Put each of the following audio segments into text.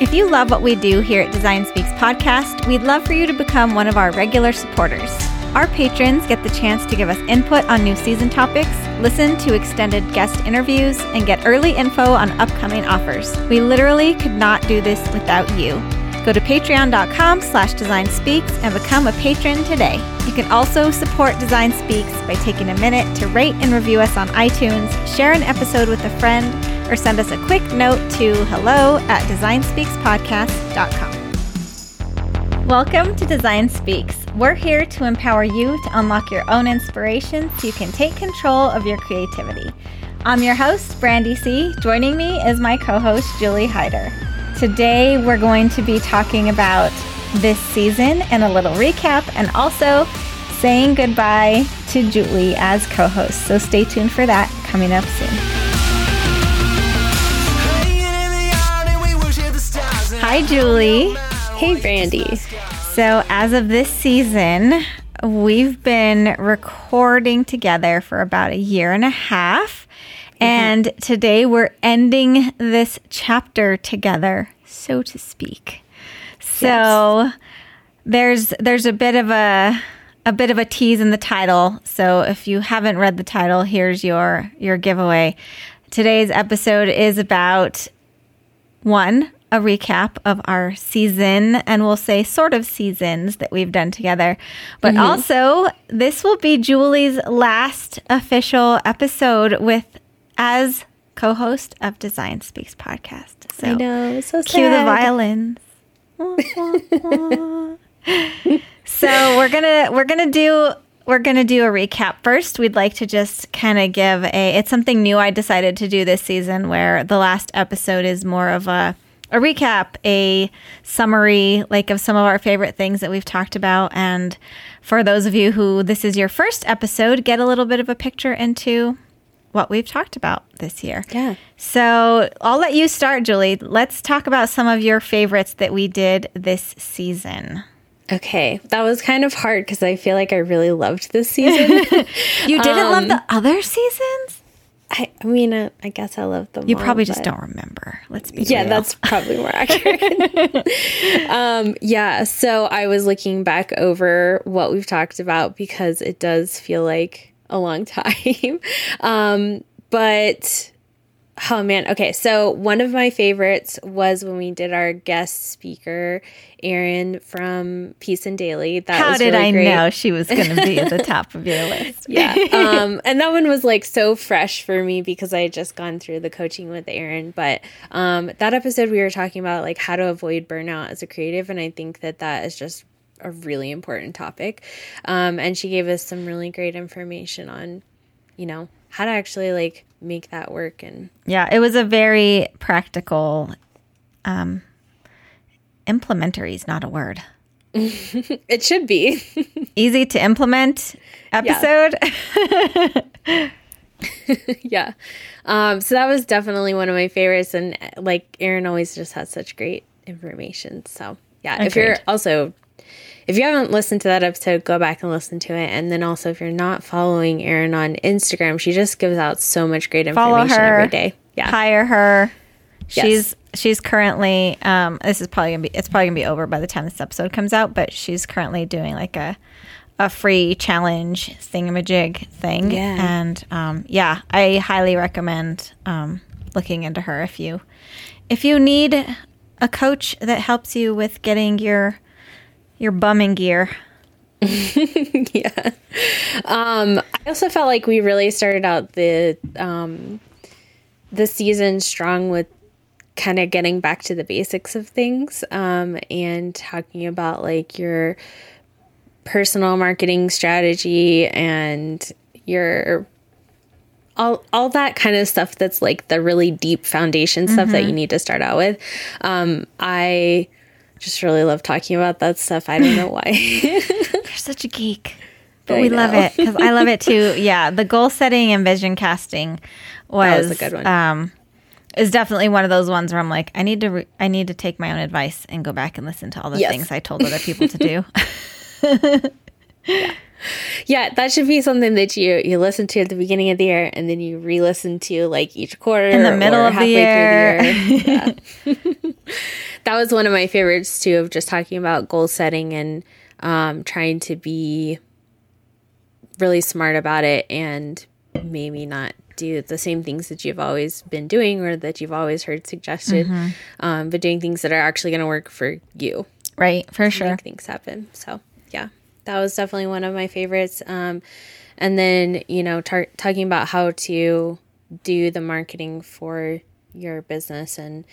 If you love what we do here at Design Speaks Podcast, we'd love for you to become one of our regular supporters. Our patrons get the chance to give us input on new season topics, listen to extended guest interviews, and get early info on upcoming offers. We literally could not do this without you. Go to patreon.com slash design speaks and become a patron today. You can also support Design Speaks by taking a minute to rate and review us on iTunes, share an episode with a friend, or send us a quick note to hello at designspeakspodcast.com. Welcome to Design Speaks. We're here to empower you to unlock your own inspiration so you can take control of your creativity. I'm your host, Brandy C. Joining me is my co host, Julie Haider. Today, we're going to be talking about this season and a little recap, and also saying goodbye to Julie as co host. So stay tuned for that coming up soon. Hi, Julie. Hey, Brandy. So, as of this season, we've been recording together for about a year and a half. Mm-hmm. And today we're ending this chapter together, so to speak. So there's there's a bit of a a bit of a tease in the title. So if you haven't read the title, here's your your giveaway. Today's episode is about one, a recap of our season, and we'll say sort of seasons that we've done together. But mm-hmm. also, this will be Julie's last official episode with as co-host of Design Speaks podcast. So I know, so sad. cue the violins. so we're gonna we're gonna do we're gonna do a recap first. We'd like to just kind of give a it's something new I decided to do this season where the last episode is more of a a recap, a summary, like of some of our favorite things that we've talked about. And for those of you who this is your first episode, get a little bit of a picture into what we've talked about this year. Yeah. So I'll let you start, Julie. Let's talk about some of your favorites that we did this season. Okay, that was kind of hard because I feel like I really loved this season. You didn't Um, love the other seasons? I, I mean, uh, I guess I love them. You all, probably just don't remember. Let's be Yeah, real. that's probably more accurate. um, yeah, so I was looking back over what we've talked about because it does feel like a long time. um, but oh man, okay. So one of my favorites was when we did our guest speaker, Erin from Peace and Daily. That How was did really I great. know she was going to be at the top of your list? Yeah. Um, and that one was like so fresh for me because I had just gone through the coaching with Erin. But um, that episode, we were talking about like how to avoid burnout as a creative. And I think that that is just a really important topic. Um, and she gave us some really great information on, you know, how to actually like make that work. And Yeah, it was a very practical um implementary is not a word. it should be. Easy to implement episode. yeah. Um, so that was definitely one of my favorites. And like Erin always just has such great information. So yeah, if you're also, if you haven't listened to that episode, go back and listen to it. And then also, if you're not following Erin on Instagram, she just gives out so much great information every day. Yeah. Hire her. Yes. She's she's currently um this is probably going to be it's probably to be over by the time this episode comes out, but she's currently doing like a a free challenge thingamajig thing. Yeah. And um yeah, I highly recommend um looking into her if you if you need a coach that helps you with getting your your bumming gear. yeah. Um, I also felt like we really started out the um, the season strong with kind of getting back to the basics of things um, and talking about like your personal marketing strategy and your all all that kind of stuff that's like the really deep foundation stuff that you need to start out with. Um, I just really love talking about that stuff. I don't know why. You're such a geek. But I we love it because I love it too. Yeah, the goal setting and vision casting was, was a good one. Um, is definitely one of those ones where I'm like, I need to, re- I need to take my own advice and go back and listen to all the Yes. things I told other people to do. yeah, that should be something that you you listen to at the beginning of the year and then you re-listen to like each quarter In the middle of the year. The year. Yeah. that was one of my favorites too of just talking about goal setting and um, trying to be really smart about it and maybe not do the same things that you've always been doing or that you've always heard suggested, Mm-hmm. um, but doing things that are actually going to work for you Right, for sure. make things happen. So yeah, that was definitely one of my favorites. Um, and then you know, tar- talking about how to do the marketing for your business and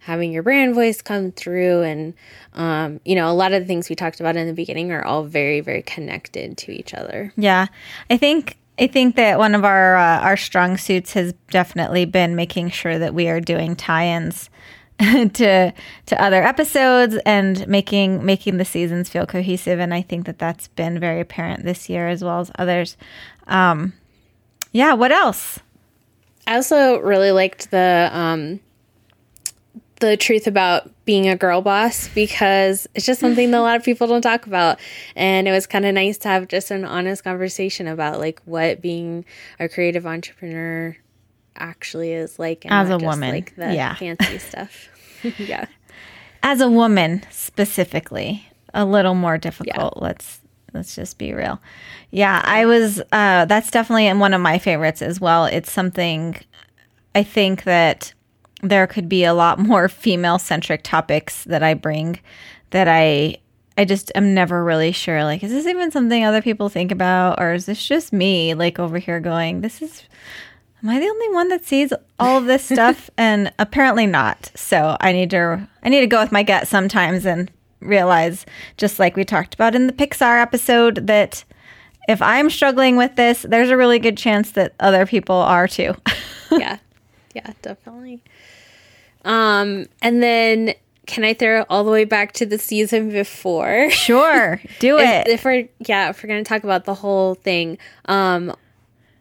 having your brand voice come through and um, you know a lot of the things we talked about in the beginning are all very very connected to each other Yeah, I think I think that one of our uh, our strong suits has definitely been making sure that we are doing tie-ins to to other episodes and making making the seasons feel cohesive. And I think that that's been very apparent this year as well as others. Um, yeah. What else? I also really liked the um, the truth about being a girl boss because it's just something that a lot of people don't talk about, and it was kind of nice to have just an honest conversation about like what being a creative entrepreneur actually is like As a woman, like the yeah. fancy stuff. yeah, As a woman specifically, a little more difficult. Let's let's just be real. Yeah, I was. Uh, that's definitely one of my favorites as well. It's something I think that there could be a lot more female centric topics that I bring that I I just am never really sure like is this even something other people think about or is this just me like over here going this is am I the only one that sees all this stuff and apparently not so I need to I need to go with my gut sometimes and realize just like we talked about in the Pixar episode that if I'm struggling with this there's a really good chance that other people are too yeah, yeah, definitely. Um, and then can I throw it all the way back to the season before? Sure, do it. if, if we're yeah, if we're gonna talk about the whole thing, um,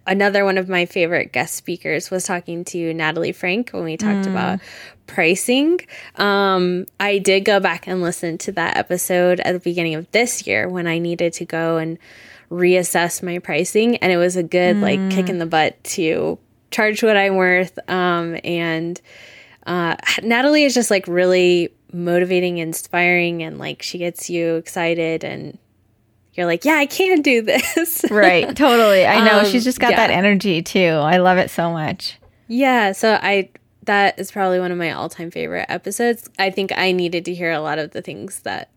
another one of my favorite guest speakers was talking to Natalie Frank when we talked about pricing. Um, I did go back and listen to that episode at the beginning of this year when I needed to go and reassess my pricing, and it was a good like kick in the butt to charge what I'm worth. Um, and uh, Natalie is just like really motivating, inspiring, and like she gets you excited and you're like, yeah, I can do this. right, totally. I know Um, she's just got yeah. that energy too. I love it so much. yeah. So I, that is probably one of my all time favorite episodes. I think I needed to hear a lot of the things that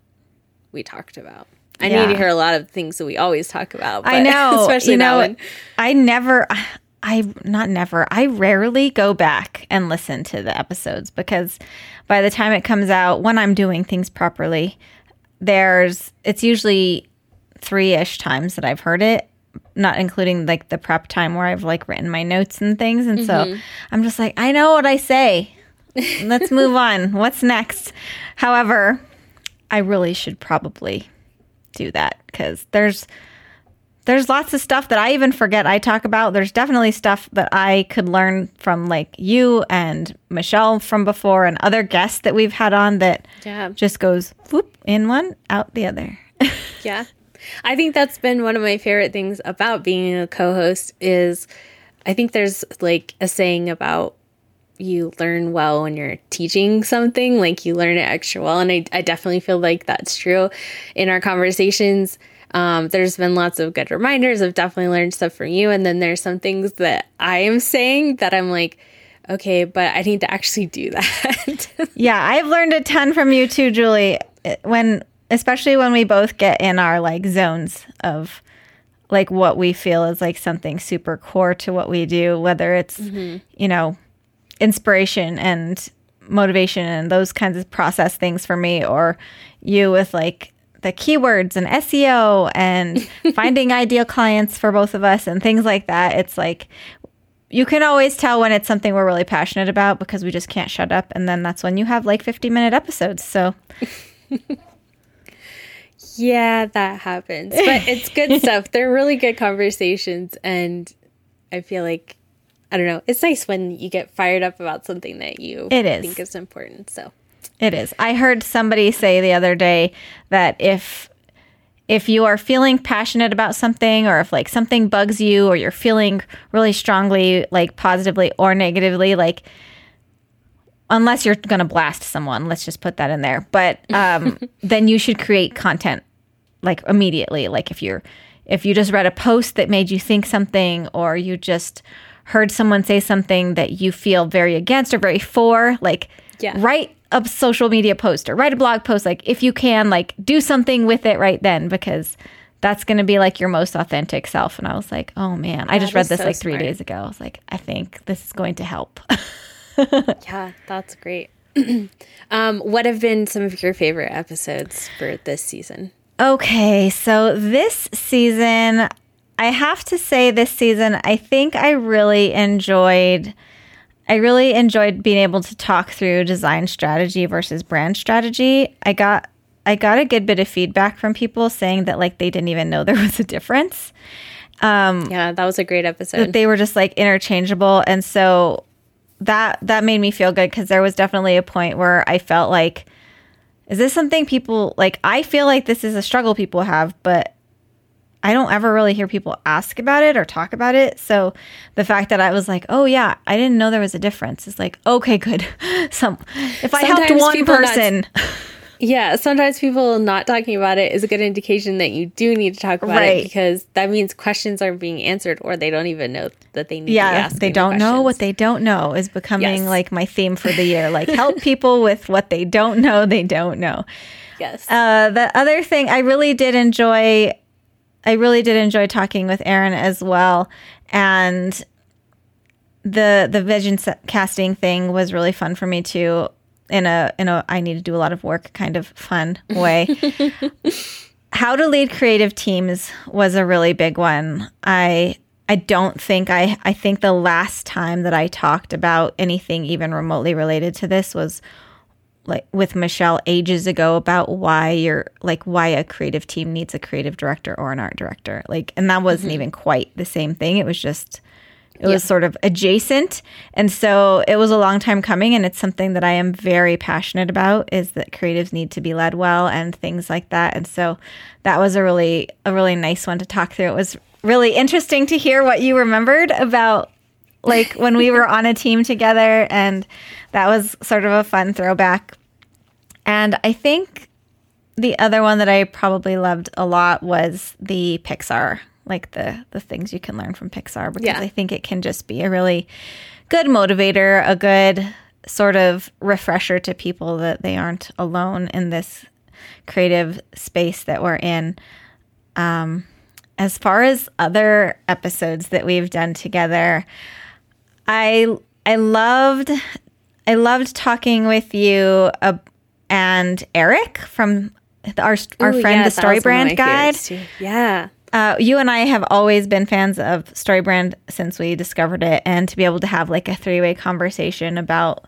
we talked about. I Yeah. need to hear a lot of things that we always talk about. I know. especially you know. I never I not never. I rarely go back and listen to the episodes because by the time it comes out, when I'm doing things properly, there's it's usually three ish times that I've heard it, not including like the prep time where I've like written my notes and things. And so mm-hmm. I'm just like, I know what I say. Let's move on. What's next? However, I really should probably do that because there's there's lots of stuff that I even forget I talk about. There's definitely stuff that I could learn from like you and Michelle from before and other guests that we've had on that Yeah. just goes whoop in one, out the other. Yeah. I think that's been one of my favorite things about being a co-host is I think there's like a saying about you learn well when you're teaching something, like you learn it extra well. And I, I definitely feel like that's true in our conversations. Um, there's been lots of good reminders. I've definitely learned stuff from you. And then there's some things that I am saying that I'm like, okay, but I need to actually do that. yeah, I've learned a ton from you too, Julie. When especially when we both get in our like zones of like what we feel is like something super core to what we do, whether it's mm-hmm. you know inspiration and motivation and those kinds of process things for me, or you with like the keywords and SEO and finding ideal clients for both of us and things like that. It's like you can always tell when it's something we're really passionate about because we just can't shut up. And then that's when you have like 50 minute episodes. So Yeah, that happens. But it's good stuff. They're really good conversations and I feel like I don't know. It's nice when you get fired up about something that you It is. think is important. So it is. I heard somebody say the other day that if if you are feeling passionate about something or if like something bugs you or you're feeling really strongly like positively or negatively like unless you're going to blast someone let's just put that in there but um, then you should create content like immediately like if you're if you just read a post that made you think something or you just heard someone say something that you feel very against or very for like Yeah. write a social media post or write a blog post like if you can like do something with it right then because that's going to be like your most authentic self and i was like oh man i just read this so like three smart. days ago i was like i think this is going to help Yeah, that's great. um, what have been some of your favorite episodes for this season? Okay, so this season, I have to say, this season, I think I really enjoyed. I really enjoyed being able to talk through design strategy versus brand strategy. I got I got a good bit of feedback from people saying that like they didn't even know there was a difference. Um, yeah, that was a great episode. they were just like interchangeable, and so that that made me feel good because there was definitely a point where I felt like, is this something people like? I feel like this is a struggle people have, but I don't ever really hear people ask about it or talk about it. So the fact that I was like, oh yeah, I didn't know there was a difference is like, okay, good. Some if I helped one people not- person, yeah, sometimes people not talking about it is a good indication that you do need to talk about Right. it because that means questions aren't being answered or they don't even know that they need to yeah, they don't know what they don't know is becoming Yes. like my theme for the year. Like help people with what they don't know, they don't know. Yes. Uh, the other thing I really did enjoy, I really did enjoy talking with Erin as well, and the the vision casting thing was really fun for me too. In a in a I need to do a lot of work kind of fun way. How to lead creative teams was a really big one. I I don't think I I think the last time that I talked about anything even remotely related to this was like with Michelle ages ago about why you're like why a creative team needs a creative director or an art director. Like and that wasn't mm-hmm. even quite the same thing. It was just it was sort of adjacent. And so it was a long time coming and it's something that I am very passionate about is that creatives need to be led well and things like that. And so that was a really a really nice one to talk through. It was really interesting to hear what you remembered about like when we were on a team together and that was sort of a fun throwback and i think the other one that i probably loved a lot was the pixar like the the things you can learn from pixar because Yeah. i think it can just be a really good motivator a good sort of refresher to people that they aren't alone in this creative space that we're in um, as far as other episodes that we've done together, I I loved I loved talking with you uh, and Eric from our our Ooh, friend yeah, the Story was one of Brand Guide. Yeah. Uh, you and I have always been fans of StoryBrand since we discovered it, and to be able to have like a three way conversation about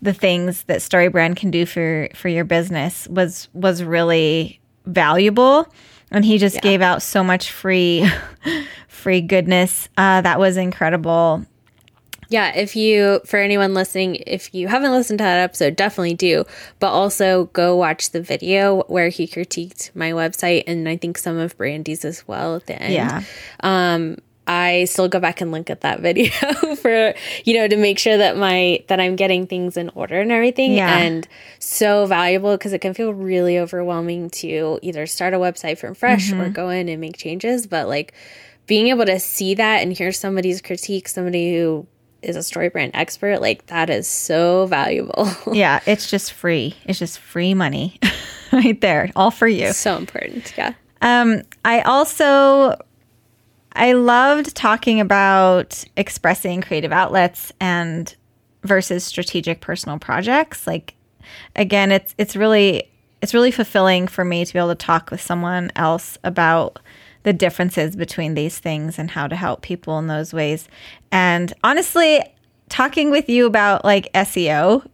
the things that StoryBrand can do for for your business was was really valuable. And he just gave out so much free free goodness. Uh, that was incredible. Yeah, if you, for anyone listening, if you haven't listened to that episode, definitely do. But also go watch the video where he critiqued my website and I think some of Brandy's as well at the end. Yeah. Um, I still go back and look at that video for, you know, to make sure that my, that I'm getting things in order and everything. Yeah. And so valuable because it can feel really overwhelming to either start a website from fresh or go in and make changes. But like being able to see that and hear somebody's critique, somebody who is a StoryBrand expert, like that is so valuable. Yeah, it's just free. It's just free money right there, all for you. so important. Yeah. Um, I also I loved talking about expressing creative outlets and versus strategic personal projects. Like again, it's it's really it's really fulfilling for me to be able to talk with someone else about the differences between these things and how to help people in those ways. And honestly, talking with you about like SEO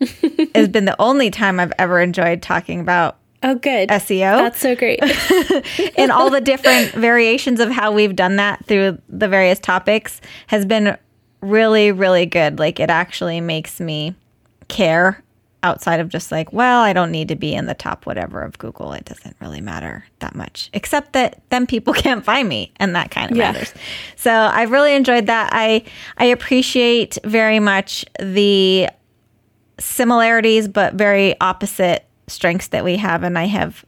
has been the only time I've ever enjoyed talking about Oh, good. SEO That's so great. and all the different variations of how we've done that through the various topics has been really really good like it actually makes me care outside of just like, well, I don't need to be in the top whatever of Google. It doesn't really matter that much, except that then people can't find me, and that kind of Yeah. matters. So I've really enjoyed that. I I appreciate very much the similarities but very opposite strengths that we have and I have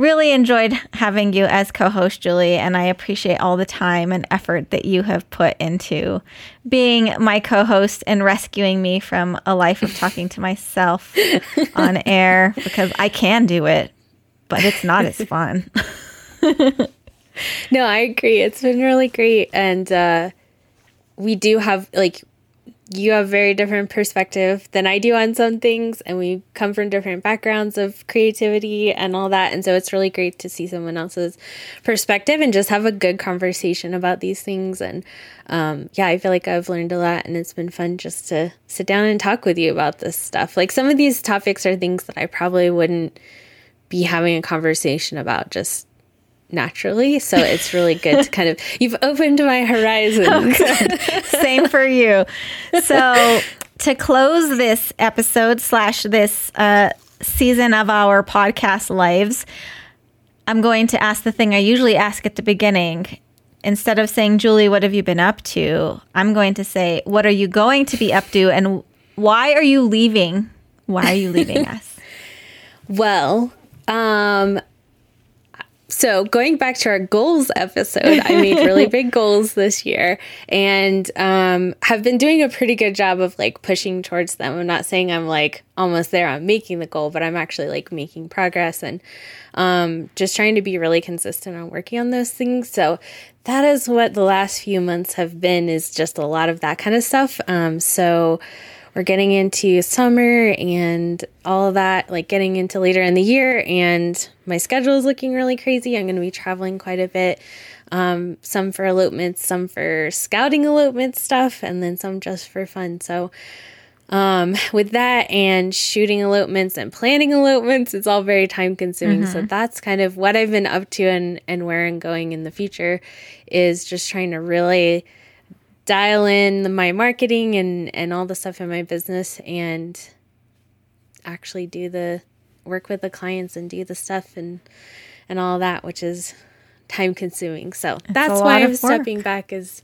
really enjoyed having you as co-host Julie and I appreciate all the time and effort that you have put into being my co-host and rescuing me from a life of talking to myself on air because I can do it but it's not as fun. No, I agree. It's been really great. And uh, we do have, like, you have very different perspective than I do on some things. And we come from different backgrounds of creativity and all that. And so it's really great to see someone else's perspective and just have a good conversation about these things. And um, yeah, I feel like I've learned a lot. And it's been fun just to sit down and talk with you about this stuff. Like, some of these topics are things that I probably wouldn't be having a conversation about just naturally. So it's really good to kind of you've opened my horizons. Same for you. So to close this episode slash this uh, season of our podcast lives, I'm going to ask the thing I usually ask at the beginning. Instead of saying, Julie, what have you been up to? I'm going to say, what are you going to be up to? And why are you leaving? Why are you leaving us? well, um so going back to our goals episode, I made really big goals this year and um, have been doing a pretty good job of like pushing towards them. I'm not saying I'm like almost there on making the goal, but I'm actually like making progress and um, just trying to be really consistent on working on those things. So that is what the last few months have been is just a lot of that kind of stuff. Um, so we're getting into summer and all of that, like getting into later in the year, and my schedule is looking really crazy. I'm going to be traveling quite a bit, um, some for elopements, some for scouting elopement stuff, and then some just for fun. So, um, with that and shooting elopements and planning elopements, it's all very time consuming. So that's kind of what I've been up to and, and where I'm going in the future is just trying to really dial in my marketing and and all the stuff in my business and actually do the work with the clients and do the stuff and and all that which is time consuming. So that's why i'm stepping back is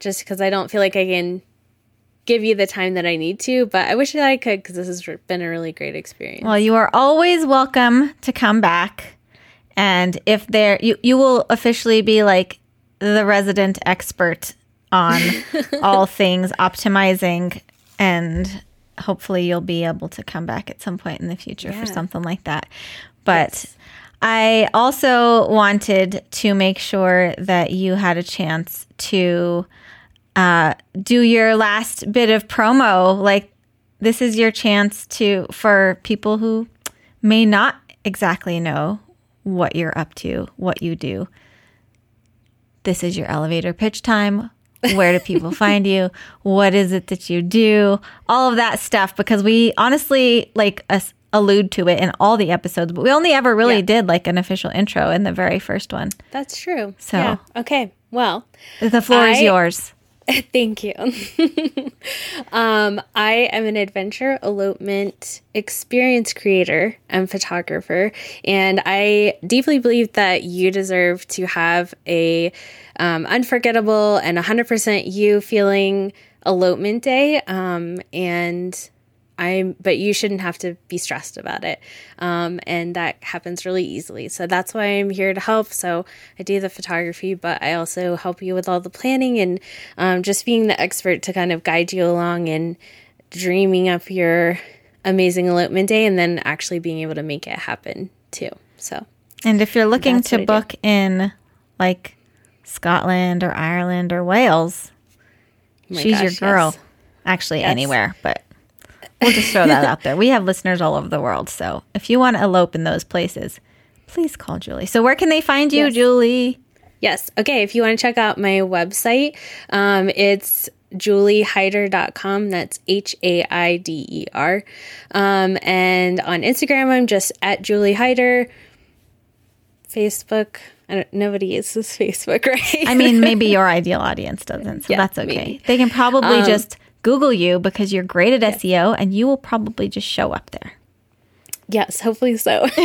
just because i don't feel like i can give you the time that i need to but i wish that i could because this has been a really great experience. Well, you are always welcome to come back. And if there, you, you will officially be like the resident expert on all things optimizing. And hopefully you'll be able to come back at some point in the future Yeah. for something like that. But I also wanted to make sure that you had a chance to uh, do your last bit of promo. Like this is your chance to for people who may not exactly know what you're up to, what you do. This is your elevator pitch time. Where do people find you? What is it that you do? All of that stuff because we honestly like us allude to it in all the episodes, but we only ever really Yeah. did like an official intro in the very first one. that's true So- yeah. okay well The floor is yours. Thank you. um, I am an adventure elopement experience creator and photographer, and I deeply believe that you deserve to have a um, unforgettable and 100% you feeling elopement day. Um, and I'm, but you shouldn't have to be stressed about it. Um, and that happens really easily. So that's why I'm here to help. So I do the photography, but I also help you with all the planning and um, just being the expert to kind of guide you along and dreaming up your amazing elopement day and then actually being able to make it happen too. So And if you're looking to book in like Scotland or Ireland or Wales, oh she's gosh, your girl. yes. Actually, Yes. anywhere, but we'll just throw that out there. We have listeners all over the world. So if you want to elope in those places, please call Julie. So where can they find you, Yes. Julie? Yes. Okay. If you want to check out my website, um, it's juliehaider.com. That's H A I D E R. Um, and on Instagram, I'm just at Julie Haider. Facebook, I don't, nobody uses Facebook, right? I mean, maybe your ideal audience doesn't, so Yeah, that's okay. maybe. Um, They can probably just Google you because you're great at SEO and you will probably just show up there. Yes, hopefully so.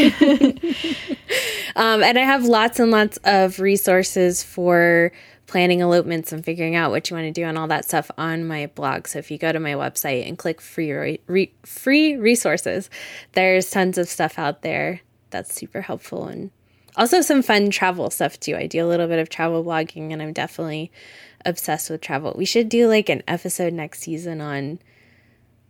um, and I have lots and lots of resources for planning elopements and figuring out what you want to do and all that stuff on my blog. So if you go to my website and click free re- re- free resources, there's tons of stuff out there that's super helpful and also some fun travel stuff too. I do a little bit of travel blogging and I'm definitely obsessed with travel. We should do like an episode next season on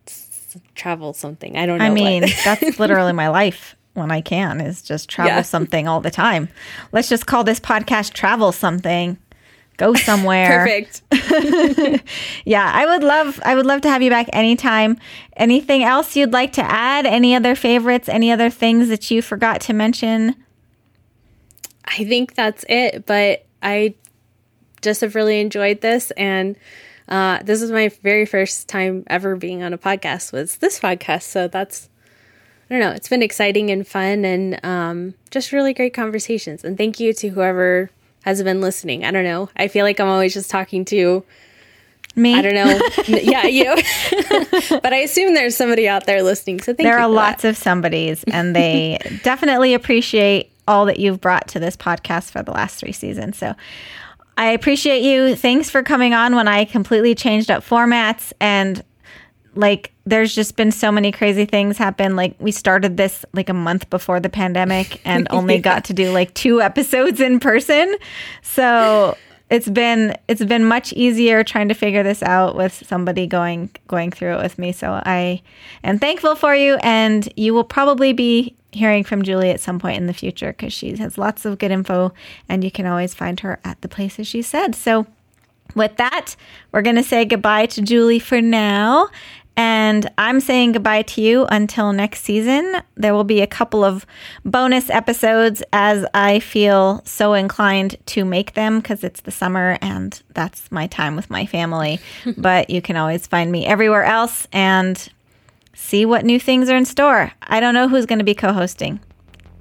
s- travel something. I don't know. I mean, that's literally my life when I can is just travel Yeah. something all the time. Let's just call this podcast travel something. Go somewhere. Perfect. Yeah, I would love I would love to have you back anytime. Anything else you'd like to add? Any other favorites? Any other things that you forgot to mention? I think that's it. But I just have really enjoyed this, and uh, this is my very first time ever being on a podcast. Was this podcast? So that's I don't know. It's been exciting and fun, and um, just really great conversations. And thank you to whoever has been listening. I don't know. I feel like I'm always just talking to Me? I don't know. Yeah, you. but I assume there's somebody out there listening. So thank there you. are lots that. of somebodies and they definitely appreciate all that you've brought to this podcast for the last three seasons so i appreciate you. Thanks for coming on when i completely changed up formats and like there's just been so many crazy things happen. Like we started this like a month before the pandemic and only got to do like two episodes in person. So it's been it's been much easier trying to figure this out with somebody going going through it with me. So i am thankful for you and you will probably be hearing from julie at some point in the future because she has lots of good info and you can always find her at the places she said so with that, we're going to say goodbye to Julie for now. And I'm saying goodbye to you until next season. There will be a couple of bonus episodes as I feel so inclined to make them because it's the summer and that's my time with my family. but you can always find me everywhere else and see what new things are in store. I don't know who's going to be co hosting.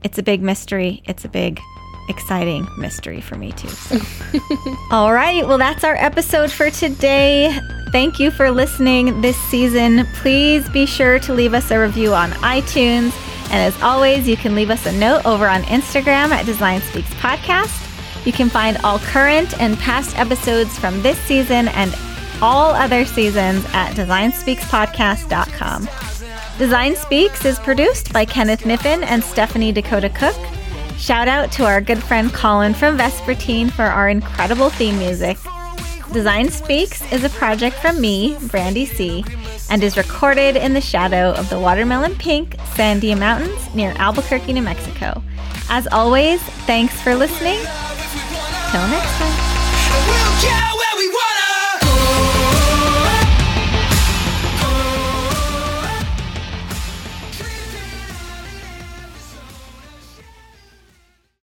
It's a big mystery. It's a big, exciting mystery for me, too. So. All right. Well, that's our episode for today. Thank you for listening this season. Please be sure to leave us a review on iTunes. And as always, you can leave us a note over on Instagram at Design Speaks Podcast. You can find all current and past episodes from this season and all other seasons at designspeakspodcast.com. Design Speaks is produced by Kenneth Niffin and Stephanie Dakota Cook. Shout out to our good friend Colin from Vespertine for our incredible theme music. Design Speaks is a project from me, Brandy C., and is recorded in the shadow of the watermelon pink Sandia Mountains near Albuquerque, New Mexico. As always, thanks for listening. Till next time.